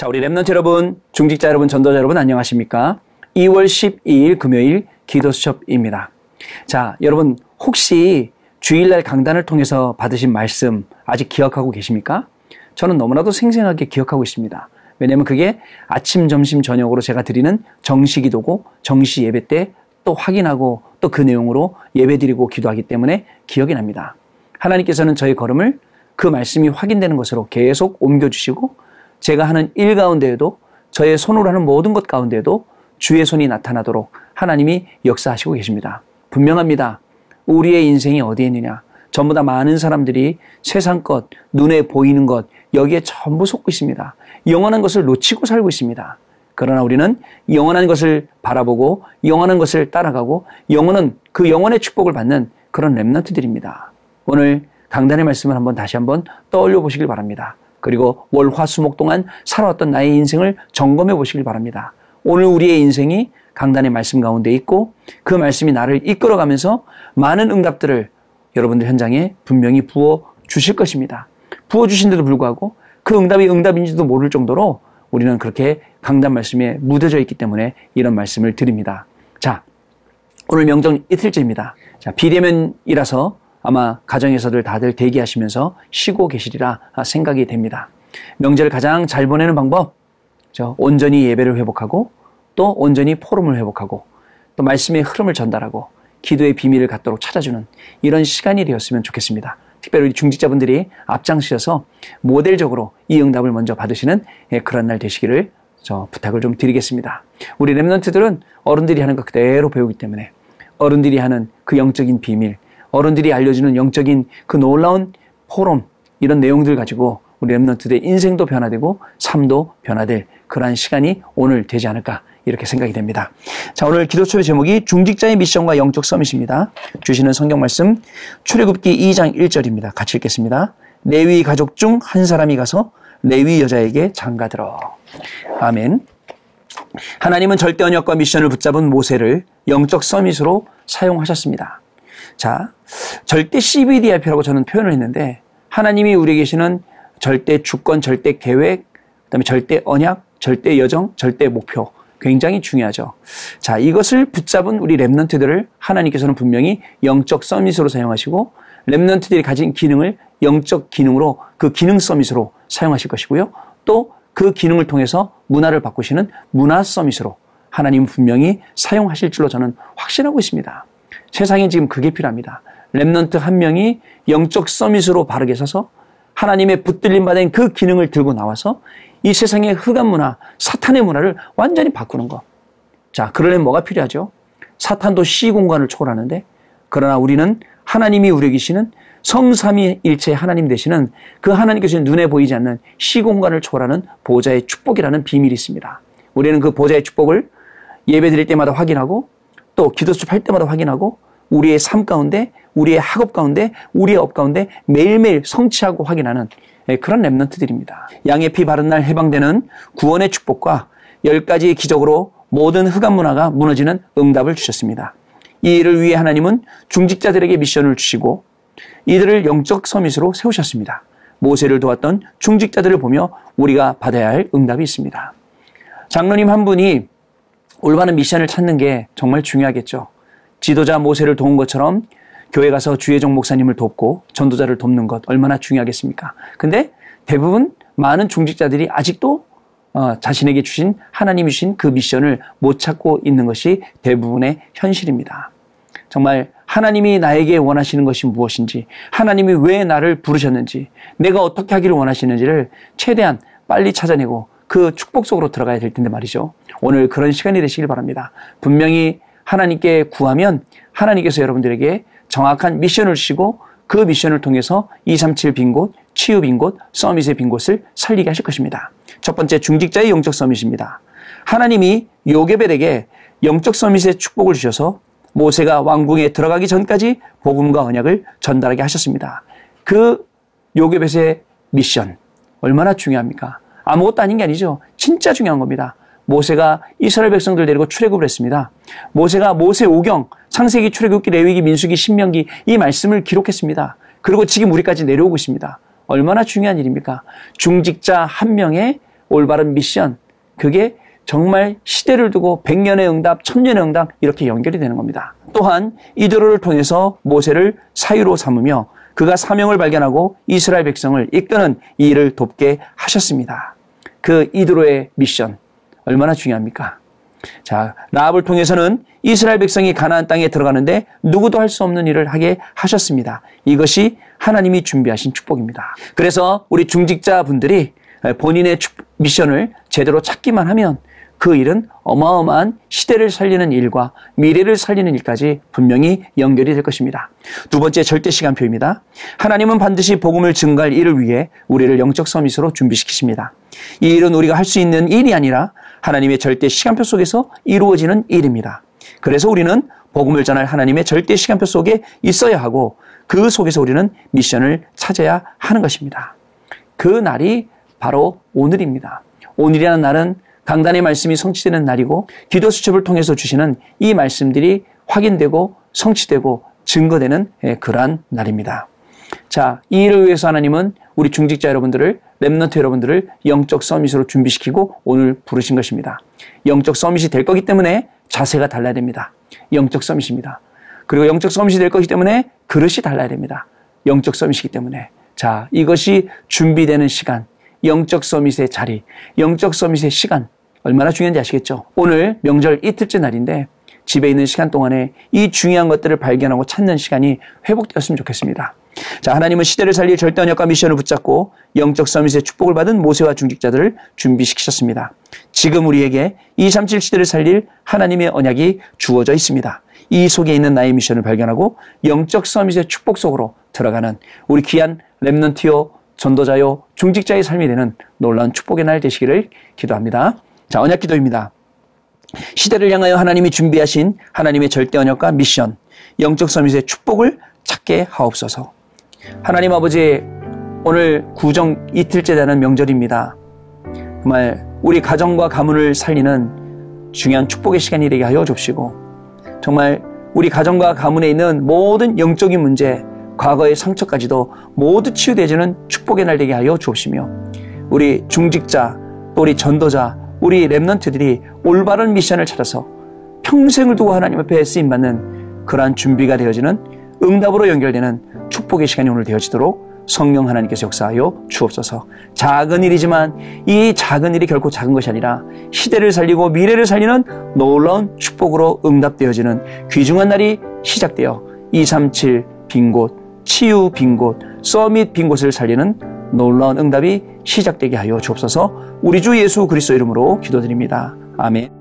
자, 우리 랩런트 여러분, 중직자 여러분, 전도자 여러분 안녕하십니까? 2월 12일 금요일 기도수첩입니다. 자, 여러분 혹시 주일날 강단을 통해서 받으신 말씀 아직 기억하고 계십니까? 저는 너무나도 생생하게 기억하고 있습니다. 왜냐하면 그게 아침, 점심, 저녁으로 제가 드리는 정시 기도고 정시 예배 때 또 확인하고 또 그 내용으로 예배 드리고 기도하기 때문에 기억이 납니다. 하나님께서는 저의 걸음을 그 말씀이 확인되는 것으로 계속 옮겨주시고 제가 하는 일 가운데에도 저의 손으로 하는 모든 것 가운데에도 주의 손이 나타나도록 하나님이 역사하시고 계십니다. 분명합니다. 우리의 인생이 어디에 있느냐? 전부 다 많은 사람들이 세상 것, 눈에 보이는 것, 여기에 전부 속고 있습니다. 영원한 것을 놓치고 살고 있습니다. 그러나 우리는 영원한 것을 바라보고 영원한 것을 따라가고 영원은 그 영원의 축복을 받는 그런 랩런트들입니다. 오늘 강단의 말씀을 한번 다시 한번 떠올려 보시길 바랍니다. 그리고 월, 화, 수목 동안 살아왔던 나의 인생을 점검해 보시길 바랍니다. 오늘 우리의 인생이 강단의 말씀 가운데 있고 그 말씀이 나를 이끌어가면서 많은 응답들을 여러분들 현장에 분명히 부어 주실 것입니다. 부어 주신데도 불구하고 그 응답이 응답인지도 모를 정도로 우리는 그렇게 강단 말씀에 묻어져 있기 때문에 이런 말씀을 드립니다. 자, 오늘 명정 이틀째입니다. 자, 비대면이라서 아마 가정에서들 다들 대기하시면서 쉬고 계시리라 생각이 됩니다. 명절을 가장 잘 보내는 방법, 저 온전히 예배를 회복하고 또 온전히 포럼을 회복하고 또 말씀의 흐름을 전달하고 기도의 비밀을 갖도록 찾아주는 이런 시간이 되었으면 좋겠습니다. 특별히 우리 중직자분들이 앞장서서 모델적으로 이 응답을 먼저 받으시는 예, 그런 날 되시기를 저 부탁을 좀 드리겠습니다. 우리 랩런트들은 어른들이 하는 것 그대로 배우기 때문에 어른들이 하는 그 영적인 비밀, 어른들이 알려주는 영적인 그 놀라운 포럼 이런 내용들 가지고 우리 랩런트들의 인생도 변화되고 삶도 변화될 그러한 시간이 오늘 되지 않을까 이렇게 생각이 됩니다. 자, 오늘 기도초의 제목이 중직자의 미션과 영적 서밋입니다. 주시는 성경 말씀 출애굽기 2장 1절입니다. 같이 읽겠습니다. 레위 가족 중 한 사람이 가서 레위 여자에게 장가들어. 아멘. 하나님은 절대 언약과 미션을 붙잡은 모세를 영적 서밋으로 사용하셨습니다. 자, 절대 CBDIP라고 저는 표현을 했는데 하나님이 우리에게 계시는 절대 주권, 절대 계획, 그다음에 절대 언약, 절대 여정, 절대 목표 굉장히 중요하죠. 자, 이것을 붙잡은 우리 랩런트들을 하나님께서는 분명히 영적 서밋으로 사용하시고 Remnant들이 가진 기능을 영적 기능으로 그 기능 summit으로 사용하실 것이고요. 또 그 기능을 통해서 문화를 바꾸시는 문화 summit으로 하나님 분명히 사용하실 줄로 저는 확신하고 있습니다. 세상에 지금 그게 필요합니다. Remnant 한 명이 영적 summit으로 바르게 서서 하나님의 붙들림 받은 그 기능을 들고 나와서 이 세상의 흑암 문화, 사탄의 문화를 완전히 바꾸는 것. 자, 그러려면 뭐가 필요하죠? 사탄도 시 공간을 초월하는데, 그러나 우리는 하나님이 우리 계시는 성삼위일체 하나님 되시는 그 하나님께서 눈에 보이지 않는 시 공간을 초월하는 보좌의 축복이라는 비밀이 있습니다. 우리는 그 보좌의 축복을 예배 드릴 때마다 확인하고 또 기도수첩 할 때마다 확인하고 우리의 삶 가운데, 우리의 학업 가운데, 우리의 업 가운데 매일매일 성취하고 확인하는 예, 그런 Remnant들입니다. 양의 피 바른 날 해방되는 구원의 축복과 열 가지의 기적으로 모든 흑암 문화가 무너지는 응답을 주셨습니다. 이 일을 위해 하나님은 중직자들에게 미션을 주시고 이들을 영적 서밋으로 세우셨습니다. 모세를 도왔던 중직자들을 보며 우리가 받아야 할 응답이 있습니다. 장로님 한 분이 올바른 미션을 찾는 게 정말 중요하겠죠. 지도자 모세를 도운 것처럼 교회 가서 주혜정 목사님을 돕고 전도자를 돕는 것 얼마나 중요하겠습니까? 근데 대부분 많은 중직자들이 아직도 어, 자신에게 주신 하나님이 주신 그 미션을 못 찾고 있는 것이 대부분의 현실입니다. 정말 하나님이 나에게 원하시는 것이 무엇인지, 하나님이 왜 나를 부르셨는지, 내가 어떻게 하기를 원하시는지를 최대한 빨리 찾아내고 그 축복 속으로 들어가야 될 텐데 말이죠. 오늘 그런 시간이 되시길 바랍니다. 분명히 하나님께 구하면 하나님께서 여러분들에게 정확한 미션을 주시고 그 미션을 통해서 237 빈 곳, 치유 빈 곳, 서밋의 빈 곳을 살리게 하실 것입니다. 첫 번째 중직자의 영적 서밋입니다. 하나님이 요게벨에게 영적 서밋의 축복을 주셔서 모세가 왕궁에 들어가기 전까지 복음과 언약을 전달하게 하셨습니다. 그 요게벳의 미션 얼마나 중요합니까? 아무것도 아닌 게 아니죠. 진짜 중요한 겁니다. 모세가 이스라엘 백성들 데리고 출애굽을 했습니다. 모세가 모세 오경, 창세기, 출애굽기, 레위기, 민수기, 신명기 이 말씀을 기록했습니다. 그리고 지금 우리까지 내려오고 있습니다. 얼마나 중요한 일입니까? 중직자 한 명의 올바른 미션, 그게 정말 시대를 두고 백년의 응답, 천년의 응답 이렇게 연결이 되는 겁니다. 또한 이드로를 통해서 모세를 사유로 삼으며 그가 사명을 발견하고 이스라엘 백성을 이끄는 이 일을 돕게 하셨습니다. 그 이드로의 미션 얼마나 중요합니까? 자, 라합을 통해서는 이스라엘 백성이 가나안 땅에 들어가는데 누구도 할 수 없는 일을 하게 하셨습니다. 이것이 하나님이 준비하신 축복입니다. 그래서 우리 중직자 분들이 본인의 미션을 제대로 찾기만 하면 그 일은 어마어마한 시대를 살리는 일과 미래를 살리는 일까지 분명히 연결이 될 것입니다. 두 번째 절대 시간표입니다. 하나님은 반드시 복음을 증가할 일을 위해 우리를 영적 서밋으로 준비시키십니다. 이 일은 우리가 할 수 있는 일이 아니라 하나님의 절대 시간표 속에서 이루어지는 일입니다. 그래서 우리는 복음을 전할 하나님의 절대 시간표 속에 있어야 하고 그 속에서 우리는 미션을 찾아야 하는 것입니다. 그 날이 바로 오늘입니다. 오늘이라는 날은 강단의 말씀이 성취되는 날이고 기도 수첩을 통해서 주시는 이 말씀들이 확인되고 성취되고 증거되는 예, 그러한 날입니다. 자, 이 일을 위해서 하나님은 우리 중직자 여러분들을 Remnant 여러분들을 영적 summit으로 준비시키고 오늘 부르신 것입니다. 영적 summit이 될 거기 때문에 자세가 달라야 됩니다. 영적 summit입니다. 그리고 영적 summit이 될 거기 때문에 그릇이 달라야 됩니다. 영적 summit이기 때문에. 자, 이것이 준비되는 시간, 영적 summit의 자리, 영적 summit의 시간 얼마나 중요한지 아시겠죠? 오늘 명절 이틀째 날인데 집에 있는 시간 동안에 이 중요한 것들을 발견하고 찾는 시간이 회복되었으면 좋겠습니다. 자, 하나님은 시대를 살릴 절대 언약과 미션을 붙잡고 영적 서밋의 축복을 받은 모세와 중직자들을 준비시키셨습니다. 지금 우리에게 237 시대를 살릴 하나님의 언약이 주어져 있습니다. 이 속에 있는 나의 미션을 발견하고 영적 서밋의 축복 속으로 들어가는 우리 귀한 랩넌티오 전도자요 중직자의 삶이 되는 놀라운 축복의 날 되시기를 기도합니다. 자, 언약 기도입니다. 시대를 향하여 하나님이 준비하신 하나님의 절대 언약과 미션, 영적 서밋의 축복을 찾게 하옵소서. 하나님 아버지, 오늘 구정 이틀째 되는 명절입니다. 정말 우리 가정과 가문을 살리는 중요한 축복의 시간이 되게 하여 줍시고, 정말 우리 가정과 가문에 있는 모든 영적인 문제, 과거의 상처까지도 모두 치유되지는 축복의 날 되게 하여 주옵시며 우리 중직자 또 우리 전도자 우리 랩런트들이 올바른 미션을 찾아서 평생을 두고 하나님 앞에 쓰임받는 그러한 준비가 되어지는 응답으로 연결되는 축복의 시간이 오늘 되어지도록 성령 하나님께서 역사하여 주옵소서. 작은 일이지만 이 작은 일이 결코 작은 것이 아니라 시대를 살리고 미래를 살리는 놀라운 축복으로 응답되어지는 귀중한 날이 시작되어 237 빈곳 치유 빈 곳, 서밋 빈 곳을 살리는 놀라운 응답이 시작되게 하여 주옵소서 우리 주 예수 그리스도 이름으로 기도드립니다. 아멘.